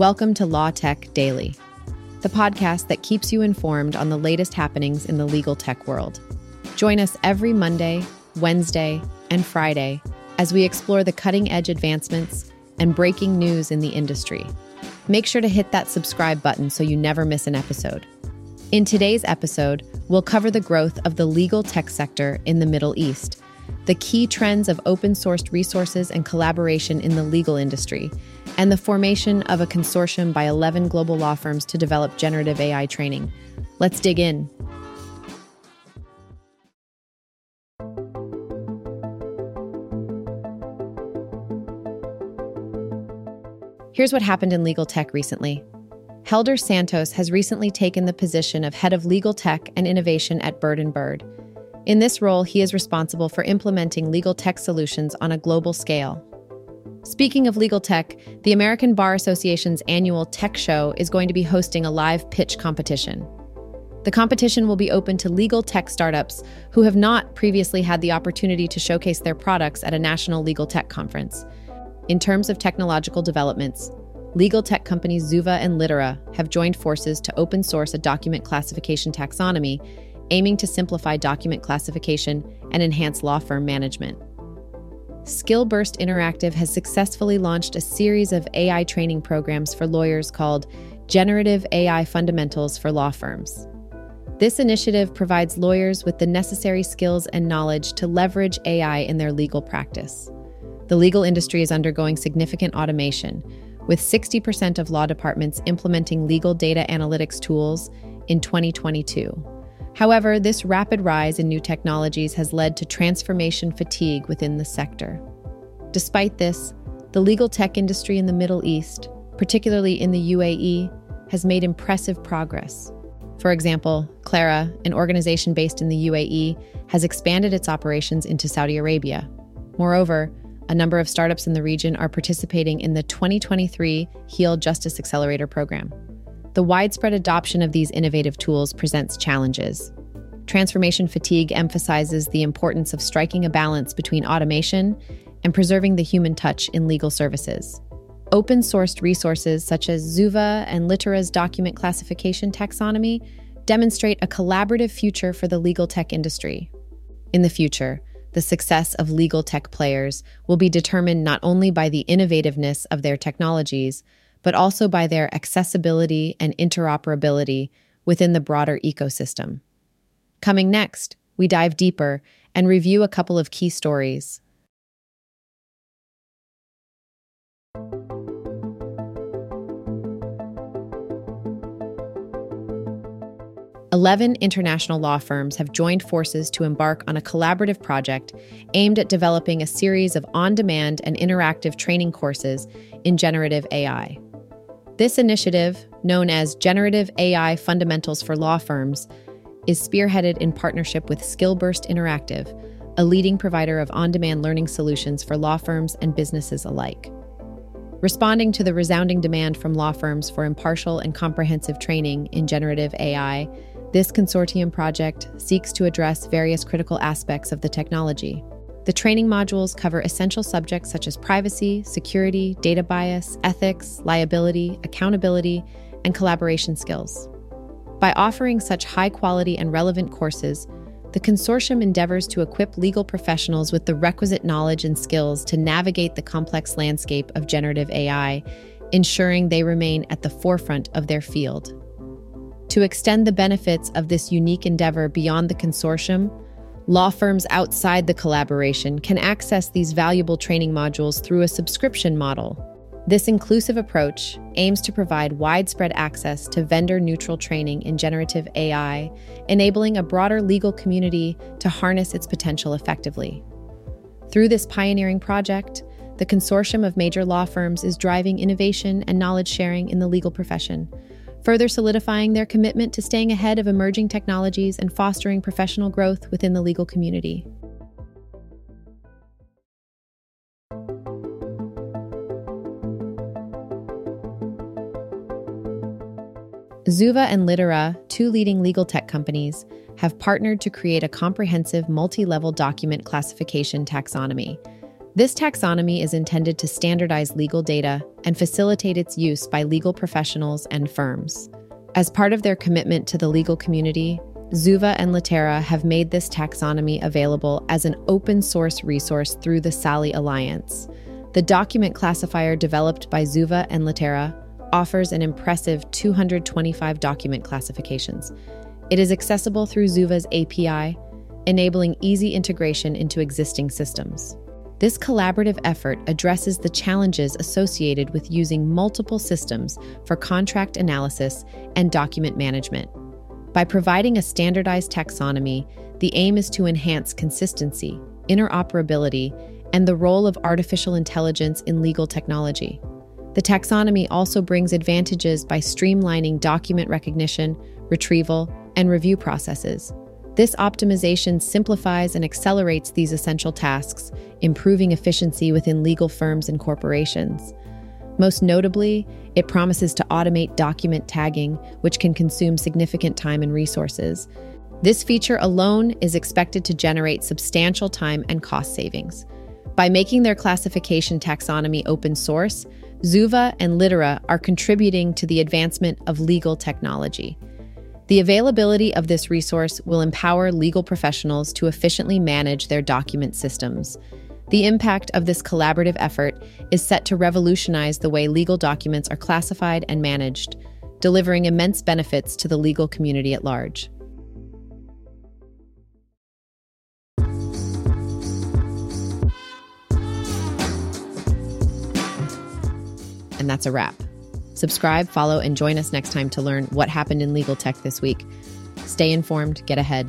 Welcome to Law Tech Daily, the podcast that keeps you informed on the latest happenings in the legal tech world. Join us every Monday, Wednesday, and Friday as we explore the cutting edge advancements and breaking news in the industry. Make sure to hit that subscribe button so you never miss an episode. In today's episode, we'll cover the growth of the legal tech sector in the Middle East, the key trends of open sourced resources and collaboration in the legal industry, and the formation of a consortium by 11 global law firms to develop generative AI training. Let's dig in. Here's what happened in legal tech recently. Helder Santos has recently taken the position of head of legal tech and innovation at Bird and Bird. In this role, he is responsible for implementing legal tech solutions on a global scale. Speaking of legal tech, the American Bar Association's annual Tech Show is going to be hosting a live pitch competition. The competition will be open to legal tech startups who have not previously had the opportunity to showcase their products at a national legal tech conference. In terms of technological developments, legal tech companies Zuva and Litera have joined forces to open source a document classification taxonomy aiming to simplify document classification and enhance law firm management. Skillburst Interactive has successfully launched a series of AI training programs for lawyers called Generative AI Fundamentals for Law Firms. This initiative provides lawyers with the necessary skills and knowledge to leverage AI in their legal practice. The legal industry is undergoing significant automation, with 60% of law departments implementing legal data analytics tools in 2022. However, this rapid rise in new technologies has led to transformation fatigue within the sector. Despite this, the legal tech industry in the Middle East, particularly in the UAE, has made impressive progress. For example, Clara, an organization based in the UAE, has expanded its operations into Saudi Arabia. Moreover, a number of startups in the region are participating in the 2023 HiiL Justice Accelerator program. The widespread adoption of these innovative tools presents challenges. Transformation fatigue emphasizes the importance of striking a balance between automation and preserving the human touch in legal services. Open sourced resources such as Zuva and Litera's document classification taxonomy demonstrate a collaborative future for the legal tech industry. In the future, the success of legal tech players will be determined not only by the innovativeness of their technologies, but also by their accessibility and interoperability within the broader ecosystem. Coming next, we dive deeper and review a couple of key stories. Eleven international law firms have joined forces to embark on a collaborative project aimed at developing a series of on demand and interactive training courses in generative AI. This initiative, known as Generative AI Fundamentals for Law Firms, is spearheaded in partnership with Skillburst Interactive, a leading provider of on demand learning solutions for law firms and businesses alike. Responding to the resounding demand from law firms for impartial and comprehensive training in generative AI, this consortium project seeks to address various critical aspects of the technology. The training modules cover essential subjects such as privacy, security, data bias, ethics, liability, accountability, and collaboration skills. By offering such high quality and relevant courses, the consortium endeavors to equip legal professionals with the requisite knowledge and skills to navigate the complex landscape of generative AI, ensuring they remain at the forefront of their field. To extend the benefits of this unique endeavor beyond the consortium, Law firms outside the collaboration can access these valuable training modules through a subscription model. This inclusive approach aims to provide widespread access to vendor neutral training in generative AI, enabling a broader legal community to harness its potential effectively. Through this pioneering project, the consortium of major law firms is driving innovation and knowledge sharing in the legal profession, further solidifying their commitment to staying ahead of emerging technologies and fostering professional growth within the legal community. Zuva and Litera, two leading legal tech companies, have partnered to create a comprehensive multi level document classification taxonomy. This taxonomy is intended to standardize legal data and facilitate its use by legal professionals and firms. As part of their commitment to the legal community, Zuva and Litera have made this taxonomy available as an open source resource through the SALI Alliance. The document classifier developed by Zuva and Litera offers an impressive 225 document classifications. It is accessible through Zuva's API, enabling easy integration into existing systems. This collaborative effort addresses the challenges associated with using multiple systems for contract analysis and document management. By providing a standardized taxonomy, the aim is to enhance consistency, interoperability, and the role of artificial intelligence in legal technology. The taxonomy also brings advantages by streamlining document recognition, retrieval, and review processes. This optimization simplifies and accelerates these essential tasks, improving efficiency within legal firms and corporations. Most notably, it promises to automate document tagging, which can consume significant time and resources. This feature alone is expected to generate substantial time and cost savings. By making their classification taxonomy open source, Zuva and Litera are contributing to the advancement of legal technology. The availability of this resource will empower legal professionals to efficiently manage their document systems. The impact of this collaborative effort is set to revolutionize the way legal documents are classified and managed, delivering immense benefits to the legal community at large. And that's a wrap. Subscribe, follow, and join us next time to learn what happened in legal tech this week. Stay informed, get ahead.